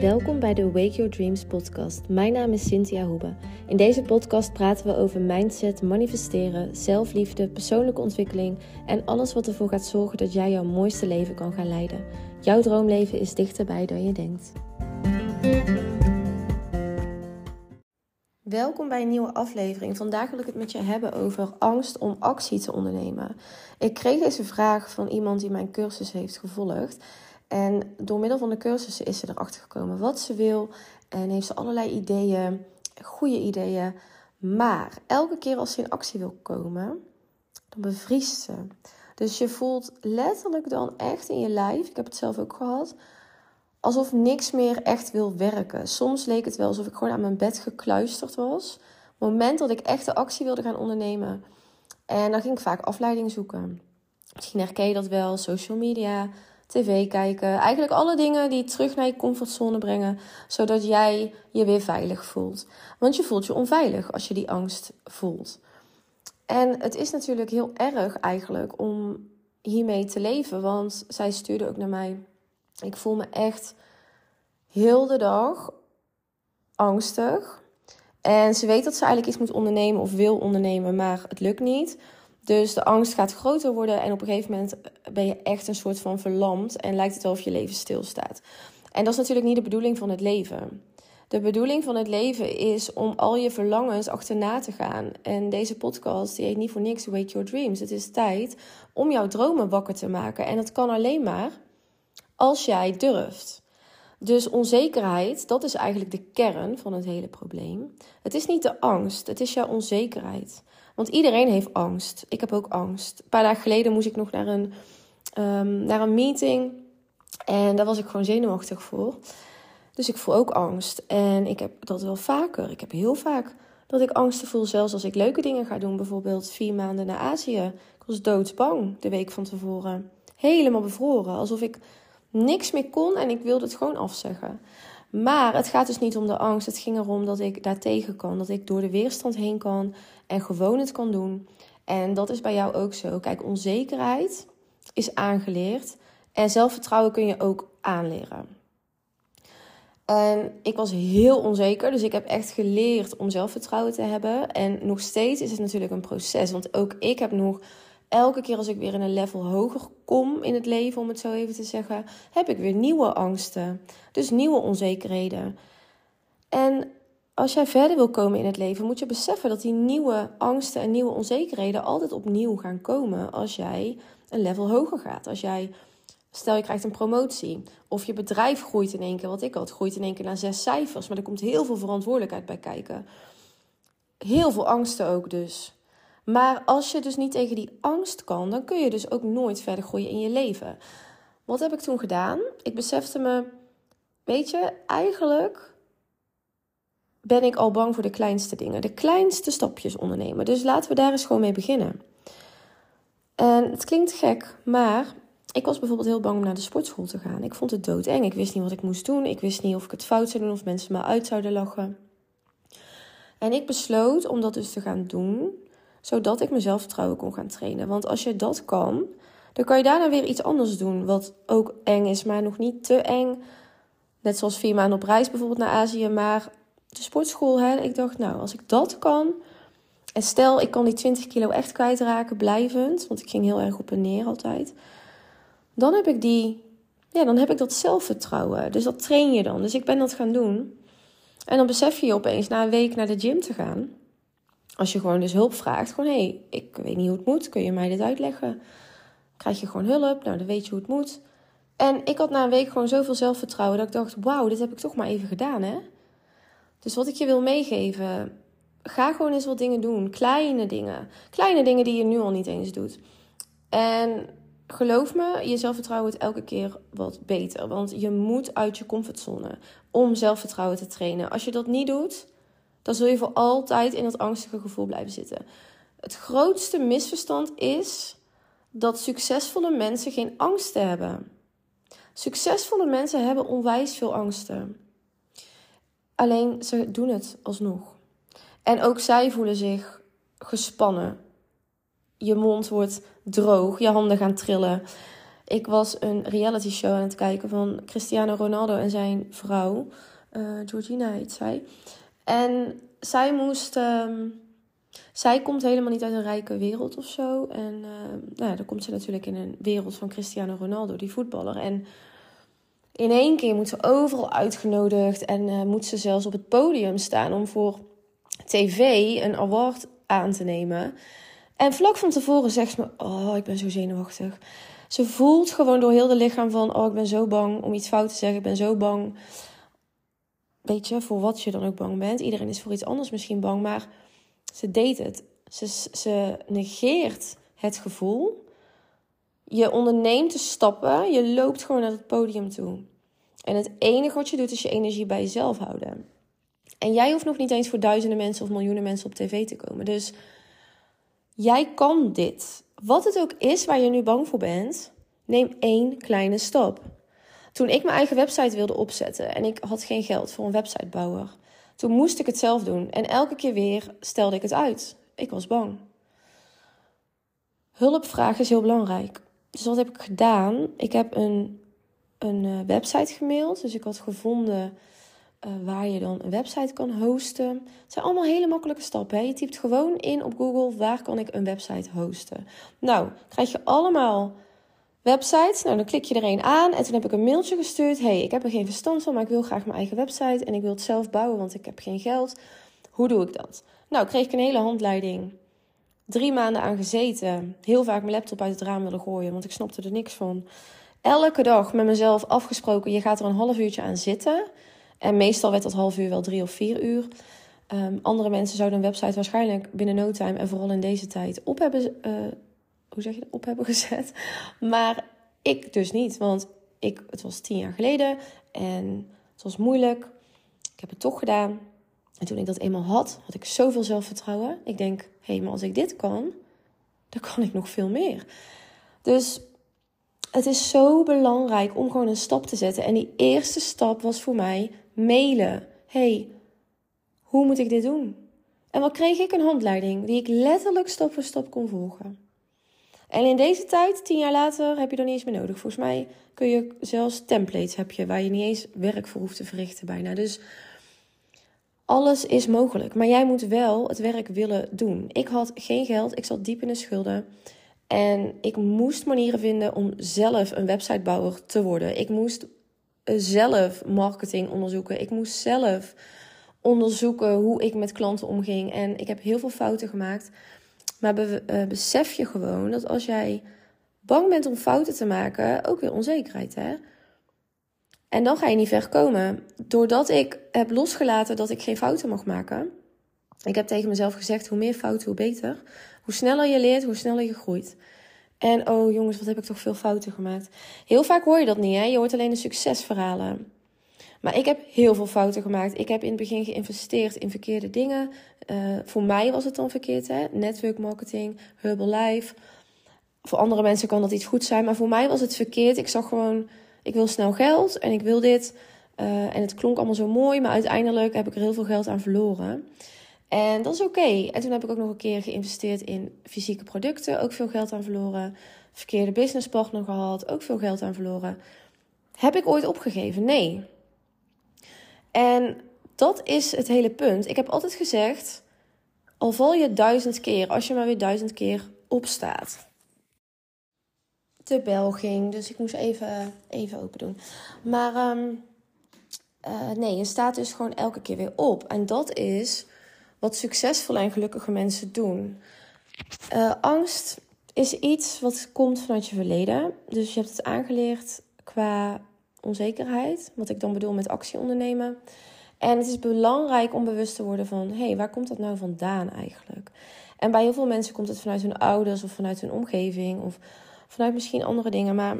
Welkom bij de Wake Your Dreams podcast. Mijn naam is Cynthia Hoebe. In deze podcast praten we over mindset, manifesteren, zelfliefde, persoonlijke ontwikkeling en alles wat ervoor gaat zorgen dat jij jouw mooiste leven kan gaan leiden. Jouw droomleven is dichterbij dan je denkt. Welkom bij een nieuwe aflevering. Vandaag wil ik het met je hebben over angst om actie te ondernemen. Ik kreeg deze vraag van iemand die mijn cursus heeft gevolgd. En door middel van de cursussen is ze erachter gekomen wat ze wil. En heeft ze allerlei ideeën, goede ideeën. Maar elke keer als ze in actie wil komen, dan bevriest ze. Dus je voelt letterlijk dan echt in je lijf, ik heb het zelf ook gehad, alsof niks meer echt wil werken. Soms leek het wel alsof ik gewoon aan mijn bed gekluisterd was. het moment dat ik echt de actie wilde gaan ondernemen. En dan ging ik vaak afleiding zoeken. Misschien herken je dat wel, social media, tv kijken. Eigenlijk alle dingen die terug naar je comfortzone brengen, zodat jij je weer veilig voelt. Want je voelt je onveilig als je die angst voelt. En het is natuurlijk heel erg eigenlijk om hiermee te leven, want zij stuurde ook naar mij. Ik voel me echt heel de dag angstig. En ze weet dat ze eigenlijk iets moet ondernemen of wil ondernemen, maar het lukt niet. Dus de angst gaat groter worden en op een gegeven moment ben je echt een soort van verlamd en lijkt het wel of je leven stilstaat. En dat is natuurlijk niet de bedoeling van het leven. De bedoeling van het leven is om al je verlangens achterna te gaan. En deze podcast die heet niet voor niks Wake Your Dreams. Het is tijd om jouw dromen wakker te maken. En dat kan alleen maar als jij durft. Dus onzekerheid, dat is eigenlijk de kern van het hele probleem. Het is niet de angst, het is jouw onzekerheid. Want iedereen heeft angst. Ik heb ook angst. Een paar dagen geleden moest ik nog naar een, um, naar een meeting. En daar was ik gewoon zenuwachtig voor. Dus ik voel ook angst. En ik heb dat wel vaker. Ik heb heel vaak dat ik angsten voel. Zelfs als ik leuke dingen ga doen. Bijvoorbeeld vier maanden naar Azië. Ik was doodsbang de week van tevoren. Helemaal bevroren. Alsof ik niks meer kon en ik wilde het gewoon afzeggen. Maar het gaat dus niet om de angst. Het ging erom dat ik daartegen kan. Dat ik door de weerstand heen kan en gewoon het kan doen. En dat is bij jou ook zo. Kijk, onzekerheid is aangeleerd. En zelfvertrouwen kun je ook aanleren. En ik was heel onzeker, dus ik heb echt geleerd om zelfvertrouwen te hebben. En nog steeds is het natuurlijk een proces, want ook ik heb nog elke keer als ik weer in een level hoger kom in het leven, om het zo even te zeggen, heb ik weer nieuwe angsten. Dus nieuwe onzekerheden. En als jij verder wil komen in het leven, moet je beseffen dat die nieuwe angsten en nieuwe onzekerheden altijd opnieuw gaan komen als jij een level hoger gaat. Als jij, stel je krijgt een promotie of je bedrijf groeit in één keer, wat ik had, groeit in één keer naar zes cijfers, maar er komt heel veel verantwoordelijkheid bij kijken. Heel veel angsten ook dus. Maar als je dus niet tegen die angst kan, dan kun je dus ook nooit verder groeien in je leven. Wat heb ik toen gedaan? Ik besefte me, weet je, eigenlijk ben ik al bang voor de kleinste dingen. De kleinste stapjes ondernemen. Dus laten we daar eens gewoon mee beginnen. En het klinkt gek, maar ik was bijvoorbeeld heel bang om naar de sportschool te gaan. Ik vond het doodeng. Ik wist niet wat ik moest doen. Ik wist niet of ik het fout zou doen of mensen me uit zouden lachen. En ik besloot om dat dus te gaan doen zodat ik mezelf vertrouwen kon gaan trainen. Want als je dat kan, dan kan je daarna weer iets anders doen. Wat ook eng is, maar nog niet te eng. Net zoals vier maanden op reis bijvoorbeeld naar Azië. Maar de sportschool, hè, ik dacht, nou, als ik dat kan. En stel, ik kan die 20 kilo echt kwijtraken, blijvend. Want ik ging heel erg op en neer altijd. Dan heb ik die, ja, dan heb ik dat zelfvertrouwen. Dus dat train je dan. Dus ik ben dat gaan doen. En dan besef je je opeens na een week naar de gym te gaan als je gewoon dus hulp vraagt, gewoon hé, hey, ik weet niet hoe het moet, kun je mij dit uitleggen? Krijg je gewoon hulp, nou dan weet je hoe het moet. En ik had na een week gewoon zoveel zelfvertrouwen dat ik dacht, wauw, dit heb ik toch maar even gedaan hè. Dus wat ik je wil meegeven, ga gewoon eens wat dingen doen. Kleine dingen. Kleine dingen die je nu al niet eens doet. En geloof me, je zelfvertrouwen wordt elke keer wat beter. Want je moet uit je comfortzone om zelfvertrouwen te trainen. Als je dat niet doet, dan zul je voor altijd in dat angstige gevoel blijven zitten. Het grootste misverstand is dat succesvolle mensen geen angsten hebben. Succesvolle mensen hebben onwijs veel angsten. Alleen ze doen het alsnog. En ook zij voelen zich gespannen. Je mond wordt droog, je handen gaan trillen. Ik was een reality show aan het kijken van Cristiano Ronaldo en zijn vrouw. Uh, Georgina heet zij. En zij moest. Ehm, zij komt helemaal niet uit een rijke wereld of zo. En uh, nou ja, dan komt ze natuurlijk in een wereld van Cristiano Ronaldo, die voetballer. En in één keer moet ze overal uitgenodigd en uh, moet ze zelfs op het podium staan om voor tv een award aan te nemen. En vlak van tevoren zegt ze me: Oh, ik ben zo zenuwachtig. Ze voelt gewoon door heel de lichaam van: Oh, ik ben zo bang om iets fout te zeggen. Ik ben zo bang. Weet je, voor wat je dan ook bang bent. Iedereen is voor iets anders misschien bang, maar ze deed het. Ze, ze negeert het gevoel. Je onderneemt de stappen. Je loopt gewoon naar het podium toe. En het enige wat je doet is je energie bij jezelf houden. En jij hoeft nog niet eens voor duizenden mensen of miljoenen mensen op tv te komen. Dus jij kan dit. Wat het ook is waar je nu bang voor bent, neem één kleine stap. Toen ik mijn eigen website wilde opzetten en ik had geen geld voor een websitebouwer, toen moest ik het zelf doen. En elke keer weer stelde ik het uit. Ik was bang. Hulp vragen is heel belangrijk. Dus wat heb ik gedaan? Ik heb een, een uh, website gemaild. Dus ik had gevonden uh, waar je dan een website kan hosten. Het zijn allemaal hele makkelijke stappen. Je typt gewoon in op Google waar kan ik een website hosten. Nou, krijg je allemaal websites. Nou, dan klik je er een aan en toen heb ik een mailtje gestuurd. hey, ik heb er geen verstand van, maar ik wil graag mijn eigen website en ik wil het zelf bouwen, want ik heb geen geld. Hoe doe ik dat? Nou, kreeg ik een hele handleiding. Drie maanden aan gezeten. Heel vaak mijn laptop uit het raam willen gooien, want ik snapte er niks van. Elke dag met mezelf afgesproken, je gaat er een half uurtje aan zitten. En meestal werd dat half uur wel drie of vier uur. Um, andere mensen zouden een website waarschijnlijk binnen no time en vooral in deze tijd op hebben, uh, hoe zeg je dat, op hebben gezet. Maar ik dus niet, want ik, het was tien jaar geleden en het was moeilijk. Ik heb het toch gedaan. En toen ik dat eenmaal had, had ik zoveel zelfvertrouwen. Ik denk, hé, hey, maar als ik dit kan, dan kan ik nog veel meer. Dus het is zo belangrijk om gewoon een stap te zetten. En die eerste stap was voor mij mailen. hey, hoe moet ik dit doen? En wat kreeg ik? Een handleiding die ik letterlijk stap voor stap kon volgen. En in deze tijd, tien jaar later, heb je er niet eens meer nodig. Volgens mij kun je zelfs templates heb je waar je niet eens werk voor hoeft te verrichten bijna. Dus alles is mogelijk. Maar jij moet wel het werk willen doen. Ik had geen geld, ik zat diep in de schulden. En ik moest manieren vinden om zelf een websitebouwer te worden. Ik moest zelf marketing onderzoeken. Ik moest zelf onderzoeken hoe ik met klanten omging. En ik heb heel veel fouten gemaakt. Maar eh, besef je gewoon dat als jij bang bent om fouten te maken, ook weer onzekerheid hè. En dan ga je niet ver komen. Doordat ik heb losgelaten dat ik geen fouten mag maken. Ik heb tegen mezelf gezegd: hoe meer fouten, hoe beter. Hoe sneller je leert, hoe sneller je groeit. En oh jongens, wat heb ik toch veel fouten gemaakt. Heel vaak hoor je dat niet, hè? Je hoort alleen de succesverhalen. Maar ik heb heel veel fouten gemaakt. Ik heb in het begin geïnvesteerd in verkeerde dingen. Uh, voor mij was het dan verkeerd, hè? Network marketing, Herbalife. Voor andere mensen kan dat iets goed zijn, maar voor mij was het verkeerd. Ik zag gewoon, ik wil snel geld en ik wil dit. Uh, en het klonk allemaal zo mooi, maar uiteindelijk heb ik er heel veel geld aan verloren. En dat is oké. En toen heb ik ook nog een keer geïnvesteerd in fysieke producten. Ook veel geld aan verloren. Verkeerde businesspartner gehad. Ook veel geld aan verloren. Heb ik ooit opgegeven? Nee. En dat is het hele punt. Ik heb altijd gezegd: al val je duizend keer, als je maar weer duizend keer opstaat. De bel ging, dus ik moest even, even open doen. Maar um, uh, nee, je staat dus gewoon elke keer weer op. En dat is wat succesvolle en gelukkige mensen doen. Uh, angst is iets wat komt vanuit je verleden. Dus je hebt het aangeleerd qua onzekerheid. Wat ik dan bedoel met actie ondernemen. En het is belangrijk om bewust te worden van... hé, hey, waar komt dat nou vandaan eigenlijk? En bij heel veel mensen komt het vanuit hun ouders of vanuit hun omgeving... of vanuit misschien andere dingen. Maar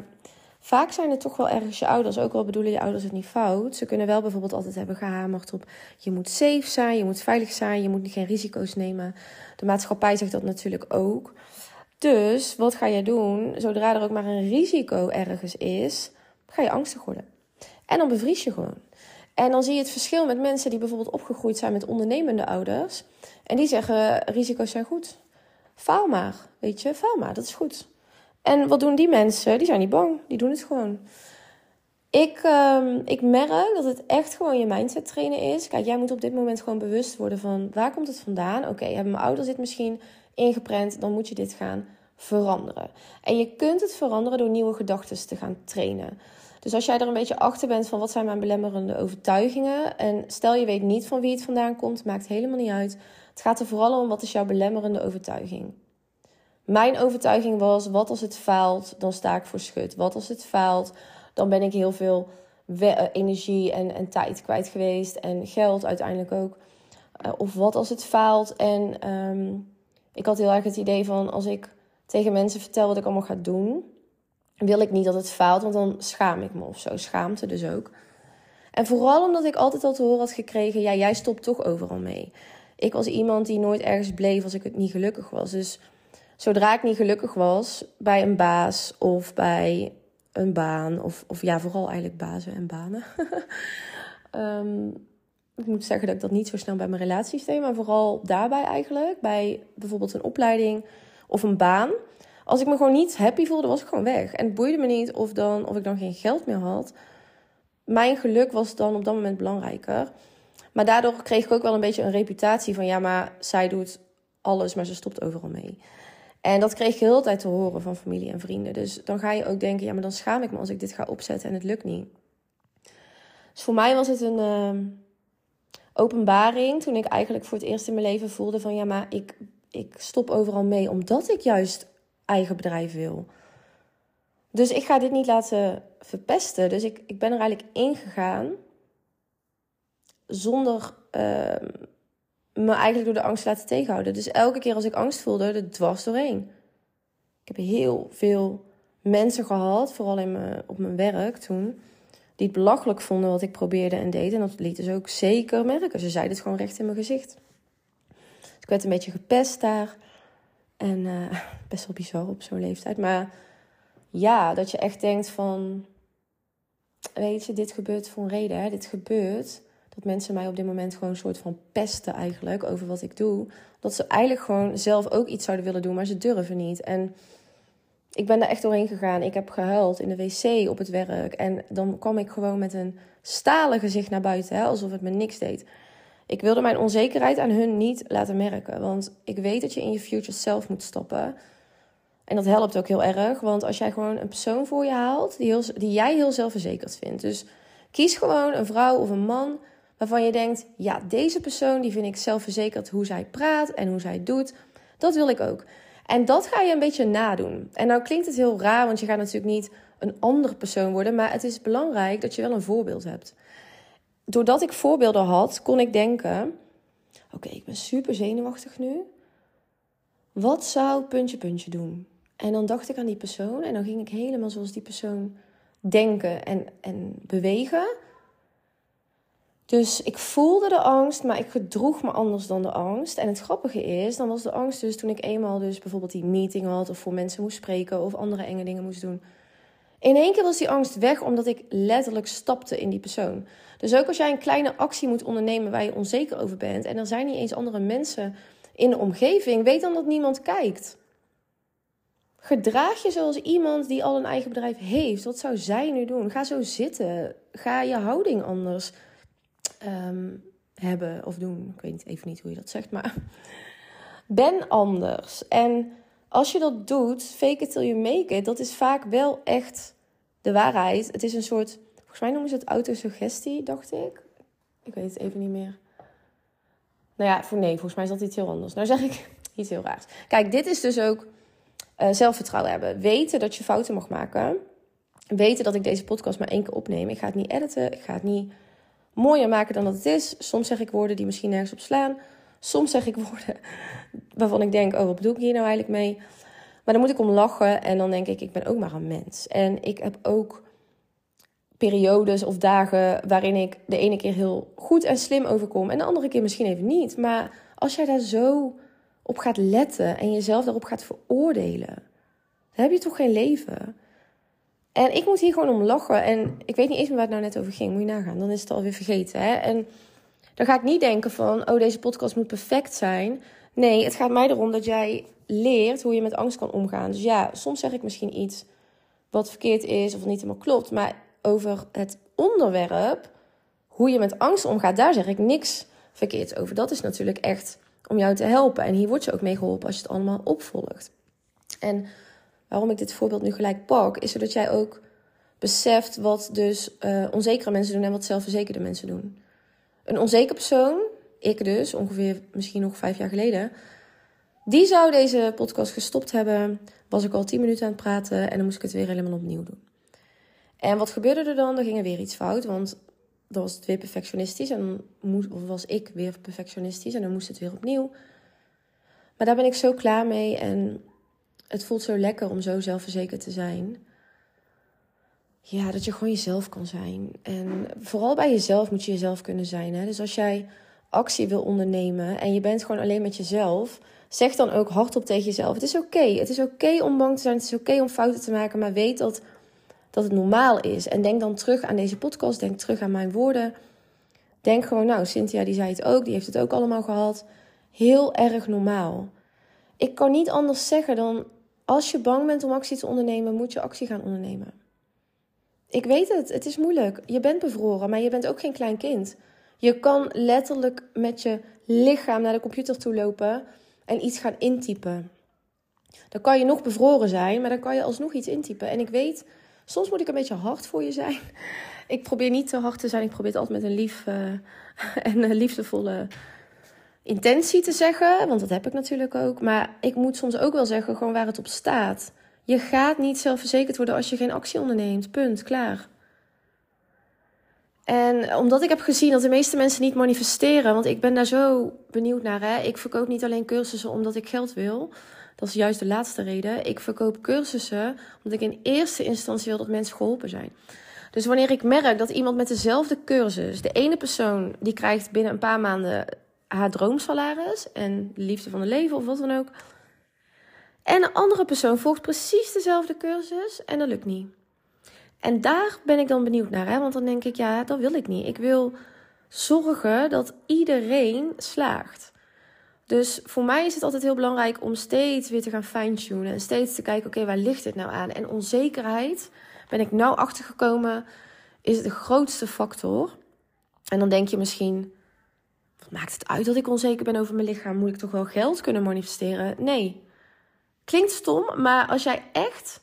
Vaak zijn het toch wel ergens je ouders, ook al bedoelen je ouders het niet fout. Ze kunnen wel bijvoorbeeld altijd hebben gehamerd op je moet safe zijn, je moet veilig zijn, je moet geen risico's nemen. De maatschappij zegt dat natuurlijk ook. Dus wat ga je doen zodra er ook maar een risico ergens is? Ga je angstig worden. En dan bevries je gewoon. En dan zie je het verschil met mensen die bijvoorbeeld opgegroeid zijn met ondernemende ouders. En die zeggen: risico's zijn goed. Faal maar, weet je, faal maar, dat is goed. En wat doen die mensen? Die zijn niet bang. Die doen het gewoon. Ik, um, ik merk dat het echt gewoon je mindset trainen is. Kijk, jij moet op dit moment gewoon bewust worden van waar komt het vandaan? Oké, hebben mijn ouders dit misschien ingeprent? Dan moet je dit gaan veranderen. En je kunt het veranderen door nieuwe gedachten te gaan trainen. Dus als jij er een beetje achter bent van wat zijn mijn belemmerende overtuigingen. En stel je weet niet van wie het vandaan komt, maakt helemaal niet uit. Het gaat er vooral om wat is jouw belemmerende overtuiging. Mijn overtuiging was: wat als het faalt, dan sta ik voor schut. Wat als het faalt, dan ben ik heel veel eh, energie en, en tijd kwijt geweest. En geld uiteindelijk ook. Uh, of wat als het faalt. En um, ik had heel erg het idee van: als ik tegen mensen vertel wat ik allemaal ga doen, wil ik niet dat het faalt, want dan schaam ik me of zo. Schaamte dus ook. En vooral omdat ik altijd al te horen had gekregen: ja, jij stopt toch overal mee. Ik was iemand die nooit ergens bleef als ik het niet gelukkig was. Dus zodra ik niet gelukkig was bij een baas of bij een baan, of, of ja, vooral eigenlijk bazen en banen. um, ik moet zeggen dat ik dat niet zo snel bij mijn relaties deed, maar vooral daarbij eigenlijk. Bij bijvoorbeeld een opleiding of een baan. Als ik me gewoon niet happy voelde, was ik gewoon weg. En het boeide me niet of, dan, of ik dan geen geld meer had. Mijn geluk was dan op dat moment belangrijker. Maar daardoor kreeg ik ook wel een beetje een reputatie van ja, maar zij doet alles, maar ze stopt overal mee. En dat kreeg ik heel tijd te horen van familie en vrienden. Dus dan ga je ook denken, ja, maar dan schaam ik me als ik dit ga opzetten en het lukt niet. Dus voor mij was het een uh, openbaring toen ik eigenlijk voor het eerst in mijn leven voelde van, ja, maar ik, ik stop overal mee omdat ik juist eigen bedrijf wil. Dus ik ga dit niet laten verpesten. Dus ik, ik ben er eigenlijk ingegaan zonder uh, me eigenlijk door de angst laten tegenhouden. Dus elke keer als ik angst voelde, er dwars doorheen. Ik heb heel veel mensen gehad, vooral in op mijn werk toen, die het belachelijk vonden wat ik probeerde en deed. En dat lieten ze ook zeker merken. Ze zeiden het gewoon recht in mijn gezicht. Dus ik werd een beetje gepest daar. En uh, best wel bizar op zo'n leeftijd. Maar ja, dat je echt denkt van... Weet je, dit gebeurt voor een reden. Hè? Dit gebeurt dat mensen mij op dit moment gewoon een soort van pesten eigenlijk over wat ik doe. Dat ze eigenlijk gewoon zelf ook iets zouden willen doen, maar ze durven niet. En ik ben daar echt doorheen gegaan. Ik heb gehuild in de wc op het werk. En dan kwam ik gewoon met een stalen gezicht naar buiten, hè, alsof het me niks deed. Ik wilde mijn onzekerheid aan hun niet laten merken. Want ik weet dat je in je future zelf moet stappen. En dat helpt ook heel erg. Want als jij gewoon een persoon voor je haalt die, heel, die jij heel zelfverzekerd vindt. Dus kies gewoon een vrouw of een man waarvan je denkt: ja, deze persoon die vind ik zelfverzekerd hoe zij praat en hoe zij doet. Dat wil ik ook. En dat ga je een beetje nadoen. En nou klinkt het heel raar, want je gaat natuurlijk niet een andere persoon worden, maar het is belangrijk dat je wel een voorbeeld hebt. Doordat ik voorbeelden had, kon ik denken: oké, ik ben super zenuwachtig nu. Wat zou puntje puntje doen? En dan dacht ik aan die persoon en dan ging ik helemaal zoals die persoon denken en, en bewegen. Dus ik voelde de angst, maar ik gedroeg me anders dan de angst. En het grappige is, dan was de angst dus toen ik eenmaal dus bijvoorbeeld die meeting had... of voor mensen moest spreken of andere enge dingen moest doen. In één keer was die angst weg, omdat ik letterlijk stapte in die persoon. Dus ook als jij een kleine actie moet ondernemen waar je onzeker over bent... en er zijn niet eens andere mensen in de omgeving, weet dan dat niemand kijkt. Gedraag je zoals iemand die al een eigen bedrijf heeft. Wat zou zij nu doen? Ga zo zitten. Ga je houding anders um, hebben of doen. Ik weet even niet hoe je dat zegt, maar ben anders. En als je dat doet, fake it till you make it, dat is vaak wel echt de waarheid. Het is een soort, volgens mij noemen ze het autosuggestie, dacht ik. Ik weet het even niet meer. Nou ja, voor nee, volgens mij is dat iets heel anders. Nou zeg ik iets heel raars. Kijk, dit is dus ook uh, zelfvertrouwen hebben. Weten dat je fouten mag maken. Weten dat ik deze podcast maar één keer opneem. Ik ga het niet editen. Ik ga het niet mooier maken dan dat het is. Soms zeg ik woorden die misschien nergens op slaan. Soms zeg ik woorden waarvan ik denk: oh, wat bedoel ik hier nou eigenlijk mee? Maar dan moet ik om lachen en dan denk ik: ik ben ook maar een mens. En ik heb ook periodes of dagen waarin ik de ene keer heel goed en slim overkom en de andere keer misschien even niet. Maar als jij daar zo op gaat letten en jezelf daarop gaat veroordelen, dan heb je toch geen leven. En ik moet hier gewoon om lachen. En ik weet niet eens meer waar het nou net over ging. Moet je nagaan. Dan is het alweer vergeten. Hè? En dan ga ik niet denken van... Oh, deze podcast moet perfect zijn. Nee, het gaat mij erom dat jij leert hoe je met angst kan omgaan. Dus ja, soms zeg ik misschien iets wat verkeerd is of niet helemaal klopt. Maar over het onderwerp, hoe je met angst omgaat, daar zeg ik niks verkeerd over. Dat is natuurlijk echt om jou te helpen. En hier word je ook mee geholpen als je het allemaal opvolgt. En waarom ik dit voorbeeld nu gelijk pak, is zodat jij ook beseft wat dus uh, onzekere mensen doen en wat zelfverzekerde mensen doen. Een onzeker persoon, ik dus, ongeveer misschien nog vijf jaar geleden, die zou deze podcast gestopt hebben. Was ik al tien minuten aan het praten en dan moest ik het weer helemaal opnieuw doen. En wat gebeurde er dan? Er ging er weer iets fout, want dan was het weer perfectionistisch en moest, of was ik weer perfectionistisch en dan moest het weer opnieuw. Maar daar ben ik zo klaar mee en het voelt zo lekker om zo zelfverzekerd te zijn. Ja, dat je gewoon jezelf kan zijn. En vooral bij jezelf moet je jezelf kunnen zijn. Hè? Dus als jij actie wil ondernemen en je bent gewoon alleen met jezelf, zeg dan ook hardop tegen jezelf: Het is oké. Het is oké om bang te zijn. Het is oké om fouten te maken. Maar weet dat, dat het normaal is. En denk dan terug aan deze podcast. Denk terug aan mijn woorden. Denk gewoon, nou, Cynthia die zei het ook. Die heeft het ook allemaal gehad. Heel erg normaal. Ik kan niet anders zeggen dan als je bang bent om actie te ondernemen, moet je actie gaan ondernemen. Ik weet het, het is moeilijk. Je bent bevroren, maar je bent ook geen klein kind. Je kan letterlijk met je lichaam naar de computer toe lopen en iets gaan intypen. Dan kan je nog bevroren zijn, maar dan kan je alsnog iets intypen. En ik weet, soms moet ik een beetje hard voor je zijn. Ik probeer niet te hard te zijn. Ik probeer het altijd met een lief uh, en liefdevolle intentie te zeggen. Want dat heb ik natuurlijk ook. Maar ik moet soms ook wel zeggen, gewoon waar het op staat. Je gaat niet zelfverzekerd worden als je geen actie onderneemt. Punt, klaar. En omdat ik heb gezien dat de meeste mensen niet manifesteren, want ik ben daar zo benieuwd naar. Hè? Ik verkoop niet alleen cursussen omdat ik geld wil. Dat is juist de laatste reden. Ik verkoop cursussen omdat ik in eerste instantie wil dat mensen geholpen zijn. Dus wanneer ik merk dat iemand met dezelfde cursus, de ene persoon die krijgt binnen een paar maanden haar droomsalaris en de liefde van het leven of wat dan ook. En een andere persoon volgt precies dezelfde cursus en dat lukt niet. En daar ben ik dan benieuwd naar, hè? want dan denk ik, ja, dat wil ik niet. Ik wil zorgen dat iedereen slaagt. Dus voor mij is het altijd heel belangrijk om steeds weer te gaan fine-tunen en steeds te kijken, oké, waar ligt het nou aan? En onzekerheid, ben ik nou achtergekomen, is de grootste factor. En dan denk je misschien, maakt het uit dat ik onzeker ben over mijn lichaam? Moet ik toch wel geld kunnen manifesteren? Nee. Klinkt stom, maar als jij echt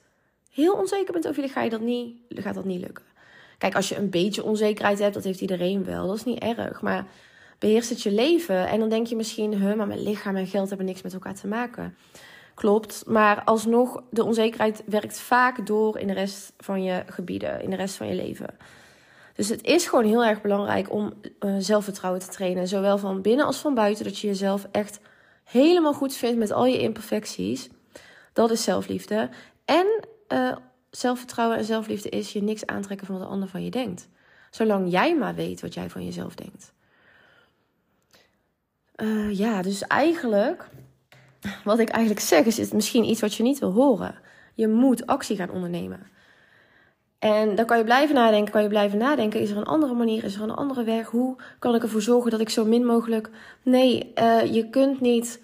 heel onzeker bent over je lichaam, ga je dat niet, gaat dat niet lukken. Kijk, als je een beetje onzekerheid hebt, dat heeft iedereen wel. Dat is niet erg. Maar beheerst het je leven. En dan denk je misschien, huh, maar mijn lichaam en geld hebben niks met elkaar te maken. Klopt, maar alsnog, de onzekerheid werkt vaak door in de rest van je gebieden, in de rest van je leven. Dus het is gewoon heel erg belangrijk om uh, zelfvertrouwen te trainen, zowel van binnen als van buiten, dat je jezelf echt helemaal goed vindt met al je imperfecties. Dat is zelfliefde. En uh, zelfvertrouwen en zelfliefde is je niks aantrekken van wat de ander van je denkt. Zolang jij maar weet wat jij van jezelf denkt. Uh, ja, dus eigenlijk, wat ik eigenlijk zeg, is het misschien iets wat je niet wil horen. Je moet actie gaan ondernemen. En dan kan je blijven nadenken, kan je blijven nadenken. Is er een andere manier? Is er een andere weg? Hoe kan ik ervoor zorgen dat ik zo min mogelijk. Nee, uh, je kunt niet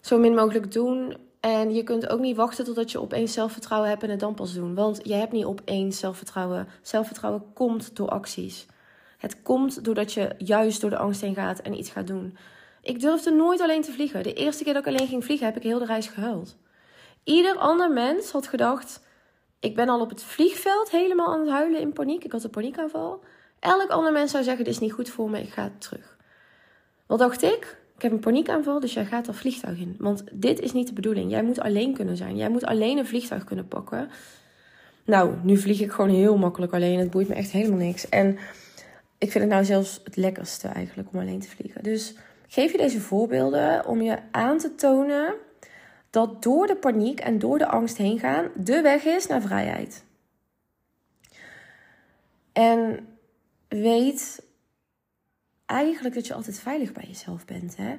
zo min mogelijk doen en je kunt ook niet wachten totdat je opeens zelfvertrouwen hebt en het dan pas doen. Want je hebt niet opeens zelfvertrouwen. Zelfvertrouwen komt door acties. Het komt doordat je juist door de angst heen gaat en iets gaat doen. Ik durfde nooit alleen te vliegen. De eerste keer dat ik alleen ging vliegen, heb ik heel de reis gehuild. Ieder ander mens had gedacht: ik ben al op het vliegveld helemaal aan het huilen in paniek. Ik had een paniekaanval. Elk ander mens zou zeggen: dit is niet goed voor me, ik ga terug. Wat dacht ik? Ik heb een paniekaanval, dus jij gaat dat vliegtuig in. Want dit is niet de bedoeling. Jij moet alleen kunnen zijn. Jij moet alleen een vliegtuig kunnen pakken. Nou, nu vlieg ik gewoon heel makkelijk alleen. Het boeit me echt helemaal niks. En ik vind het nou zelfs het lekkerste eigenlijk om alleen te vliegen. Dus geef je deze voorbeelden om je aan te tonen dat door de paniek en door de angst heen gaan de weg is naar vrijheid. En weet eigenlijk dat je altijd veilig bij jezelf bent. Hè?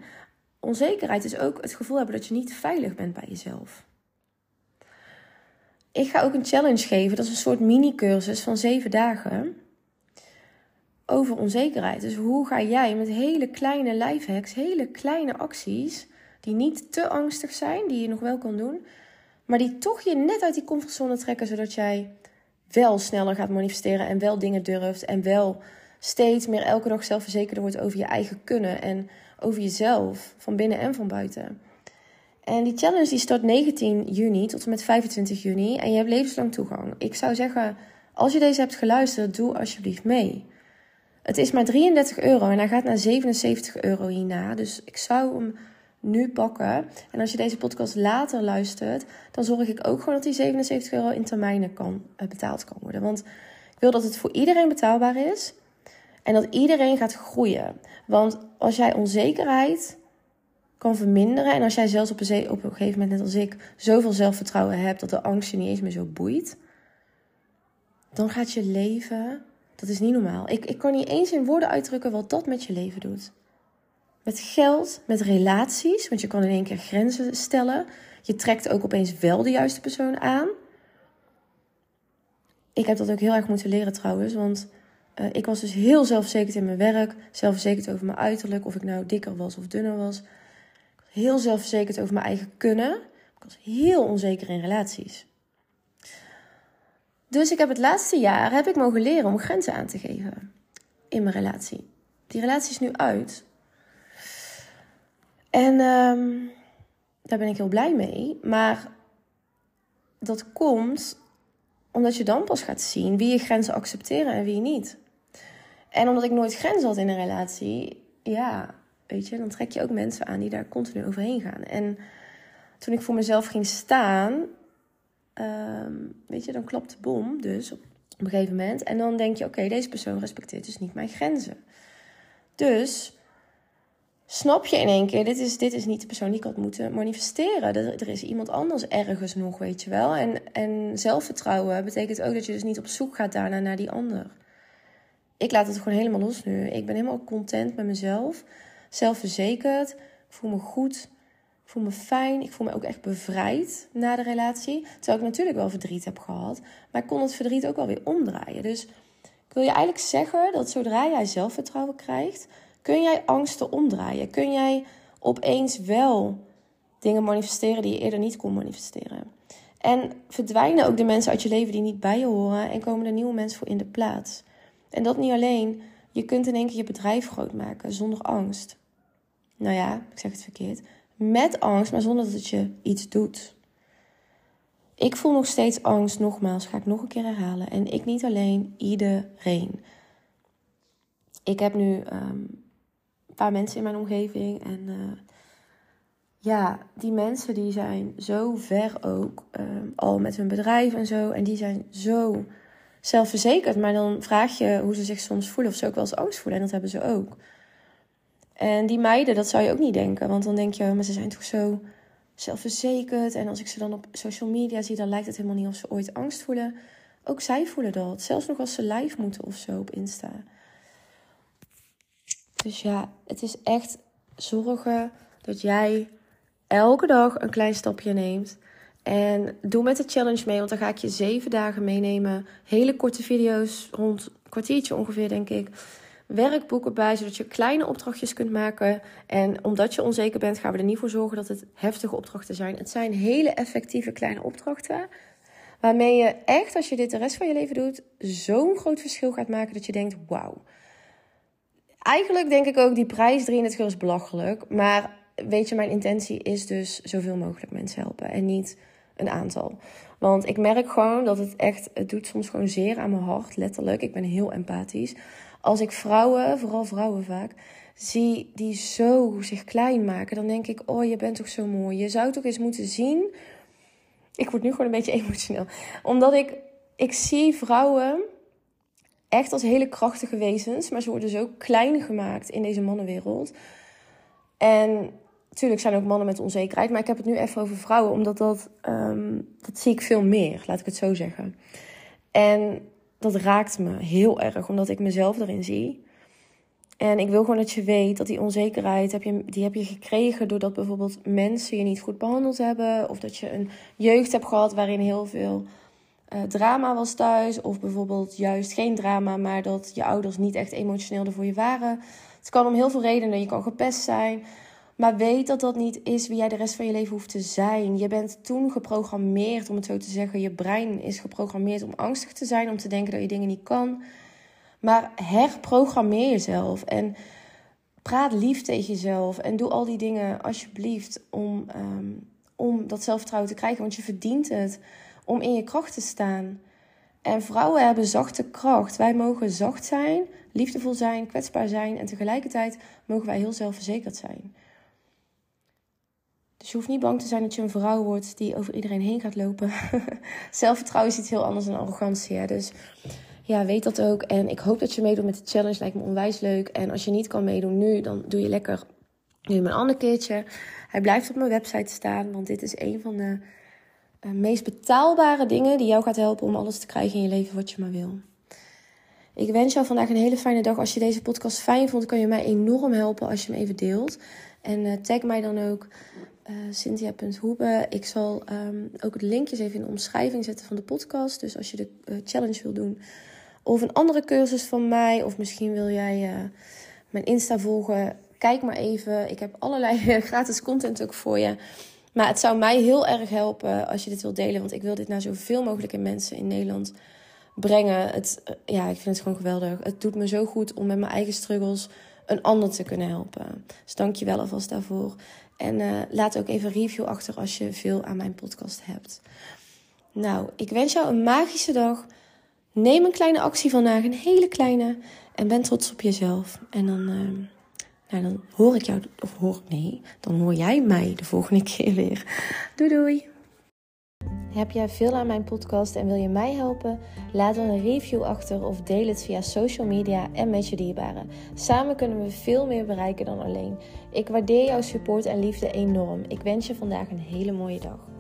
Onzekerheid is ook het gevoel hebben dat je niet veilig bent bij jezelf. Ik ga ook een challenge geven. Dat is een soort mini-cursus van zeven dagen. Over onzekerheid. Dus hoe ga jij met hele kleine lifehacks, hele kleine acties, die niet te angstig zijn, die je nog wel kan doen, maar die toch je net uit die comfortzone trekken, zodat jij wel sneller gaat manifesteren en wel dingen durft en wel steeds meer elke dag zelfverzekerder wordt over je eigen kunnen en over jezelf, van binnen en van buiten. En die challenge die start 19 juni tot en met 25 juni en je hebt levenslang toegang. Ik zou zeggen, als je deze hebt geluisterd, doe alsjeblieft mee. Het is maar 33 euro en hij gaat naar 77 euro hierna. Dus ik zou hem nu pakken. En als je deze podcast later luistert, dan zorg ik ook gewoon dat die 77 euro in termijnen kan, uh, betaald kan worden. Want ik wil dat het voor iedereen betaalbaar is en dat iedereen gaat groeien. Want als jij onzekerheid kan verminderen en als jij zelfs op een, op een gegeven moment, net als ik, zoveel zelfvertrouwen hebt dat de angst je niet eens meer zo boeit, dan gaat je leven. Dat is niet normaal. Ik, ik kan niet eens in woorden uitdrukken wat dat met je leven doet. Met geld, met relaties, want je kan in één keer grenzen stellen. Je trekt ook opeens wel de juiste persoon aan. Ik heb dat ook heel erg moeten leren trouwens, want uh, ik was dus heel zelfverzekerd in mijn werk, zelfverzekerd over mijn uiterlijk, of ik nou dikker was of dunner was heel zelfverzekerd over mijn eigen kunnen. Ik was heel onzeker in relaties. Dus ik heb het laatste jaar heb ik mogen leren om grenzen aan te geven in mijn relatie. Die relatie is nu uit. En um, daar ben ik heel blij mee. Maar dat komt omdat je dan pas gaat zien wie je grenzen accepteren en wie niet. En omdat ik nooit grenzen had in een relatie, ja, weet je, dan trek je ook mensen aan die daar continu overheen gaan. En toen ik voor mezelf ging staan, um, weet je, dan klopt de bom dus op een gegeven moment. En dan denk je, oké, deze persoon respecteert dus niet mijn grenzen. Dus snap je in één keer, dit is, dit is niet de persoon die ik had moeten manifesteren. Er, er is iemand anders ergens nog, weet je wel. En, en zelfvertrouwen betekent ook dat je dus niet op zoek gaat daarna naar die ander. Ik laat het gewoon helemaal los nu. Ik ben helemaal content met mezelf. Zelfverzekerd. Voel me goed. Voel me fijn. Ik voel me ook echt bevrijd na de relatie. Terwijl ik natuurlijk wel verdriet heb gehad. Maar ik kon het verdriet ook wel weer omdraaien. Dus ik wil je eigenlijk zeggen dat zodra jij zelfvertrouwen krijgt, kun jij angsten omdraaien. Kun jij opeens wel dingen manifesteren die je eerder niet kon manifesteren. En verdwijnen ook de mensen uit je leven die niet bij je horen en komen er nieuwe mensen voor in de plaats. En dat niet alleen. Je kunt in één keer je bedrijf groot maken zonder angst. Nou ja, ik zeg het verkeerd. Met angst, maar zonder dat het je iets doet. Ik voel nog steeds angst, nogmaals, ga ik nog een keer herhalen. En ik niet alleen, iedereen. Ik heb nu um, paar mensen in mijn omgeving en uh, ja, die mensen die zijn zo ver ook um, al met hun bedrijf en zo. En die zijn zo zelfverzekerd. Maar dan vraag je hoe ze zich soms voelen. Of ze ook wel eens angst voelen. En dat hebben ze ook. En die meiden, dat zou je ook niet denken. Want dan denk je, maar ze zijn toch zo zelfverzekerd. En als ik ze dan op social media zie, dan lijkt het helemaal niet of ze ooit angst voelen. Ook zij voelen dat. Zelfs nog als ze live moeten of zo op Insta. Dus ja, het is echt zorgen dat jij elke dag een klein stapje neemt. En doe met de challenge mee, want dan ga ik je zeven dagen meenemen. Hele korte video's, rond een kwartiertje ongeveer, denk ik. Werkboeken bij, zodat je kleine opdrachtjes kunt maken. En omdat je onzeker bent, gaan we er niet voor zorgen dat het heftige opdrachten zijn. Het zijn hele effectieve kleine opdrachten. Waarmee je echt, als je dit de rest van je leven doet, zo'n groot verschil gaat maken dat je denkt: wauw. Eigenlijk denk ik ook, die prijs 33 euro is belachelijk. Maar weet je, mijn intentie is dus zoveel mogelijk mensen helpen. En niet een aantal. Want ik merk gewoon dat het echt, het doet soms gewoon zeer aan mijn hart, letterlijk. Ik ben heel empathisch. Als ik vrouwen, vooral vrouwen vaak, zie die zo zich klein maken, dan denk ik, oh je bent toch zo mooi. Je zou toch eens moeten zien. Ik word nu gewoon een beetje emotioneel. Omdat ik, ik zie vrouwen echt als hele krachtige wezens, maar ze worden zo klein gemaakt in deze mannenwereld. En Tuurlijk zijn ook mannen met onzekerheid, maar ik heb het nu even over vrouwen, omdat dat, um, dat zie ik veel meer, laat ik het zo zeggen. En dat raakt me heel erg, omdat ik mezelf erin zie. En ik wil gewoon dat je weet dat die onzekerheid, heb je, die heb je gekregen doordat bijvoorbeeld mensen je niet goed behandeld hebben. Of dat je een jeugd hebt gehad waarin heel veel uh, drama was thuis. Of bijvoorbeeld juist geen drama, maar dat je ouders niet echt emotioneel er voor je waren. Het kan om heel veel redenen. Je kan gepest zijn. Maar weet dat dat niet is wie jij de rest van je leven hoeft te zijn. Je bent toen geprogrammeerd, om het zo te zeggen. Je brein is geprogrammeerd om angstig te zijn, om te denken dat je dingen niet kan. Maar herprogrammeer jezelf en praat lief tegen jezelf. En doe al die dingen alsjeblieft om, um, om dat zelfvertrouwen te krijgen. Want je verdient het om in je kracht te staan. En vrouwen hebben zachte kracht. Wij mogen zacht zijn, liefdevol zijn, kwetsbaar zijn. En tegelijkertijd mogen wij heel zelfverzekerd zijn. Dus je hoeft niet bang te zijn dat je een vrouw wordt die over iedereen heen gaat lopen. Zelfvertrouwen is iets heel anders dan arrogantie. Hè? Dus ja, weet dat ook. En ik hoop dat je meedoet met de challenge. Lijkt me onwijs leuk. En als je niet kan meedoen nu, dan doe je lekker nu een ander keertje. Hij blijft op mijn website staan, want dit is een van de meest betaalbare dingen die jou gaat helpen om alles te krijgen in je leven wat je maar wil. Ik wens jou vandaag een hele fijne dag. Als je deze podcast fijn vond, kan je mij enorm helpen als je hem even deelt. En uh, tag mij dan ook uh, Cynthia.hoebe. Ik zal um, ook het linkjes even in de omschrijving zetten van de podcast. Dus als je de challenge wil doen. Of een andere cursus van mij. Of misschien wil jij mijn Insta volgen. Kijk maar even. Ik heb allerlei gratis content ook voor je. Maar het zou mij heel erg helpen als je dit wilt delen. Want ik wil dit naar zoveel mogelijke mensen in Nederland brengen. Het, ja, ik vind het gewoon geweldig. Het doet me zo goed om met mijn eigen struggles een ander te kunnen helpen. Dus dank je wel alvast daarvoor. En uh, laat ook even een review achter als je veel aan mijn podcast hebt. Nou, ik wens jou een magische dag. Neem een kleine actie vandaag, een hele kleine. En ben trots op jezelf. En dan, uh, nou, dan hoor ik jou, of hoor, nee, dan hoor jij mij de volgende keer weer. Doei doei! Heb jij veel aan mijn podcast en wil je mij helpen? Laat dan een review achter of deel het via social media en met je dierbaren. Samen kunnen we veel meer bereiken dan alleen. Ik waardeer jouw support en liefde enorm. Ik wens je vandaag een hele mooie dag.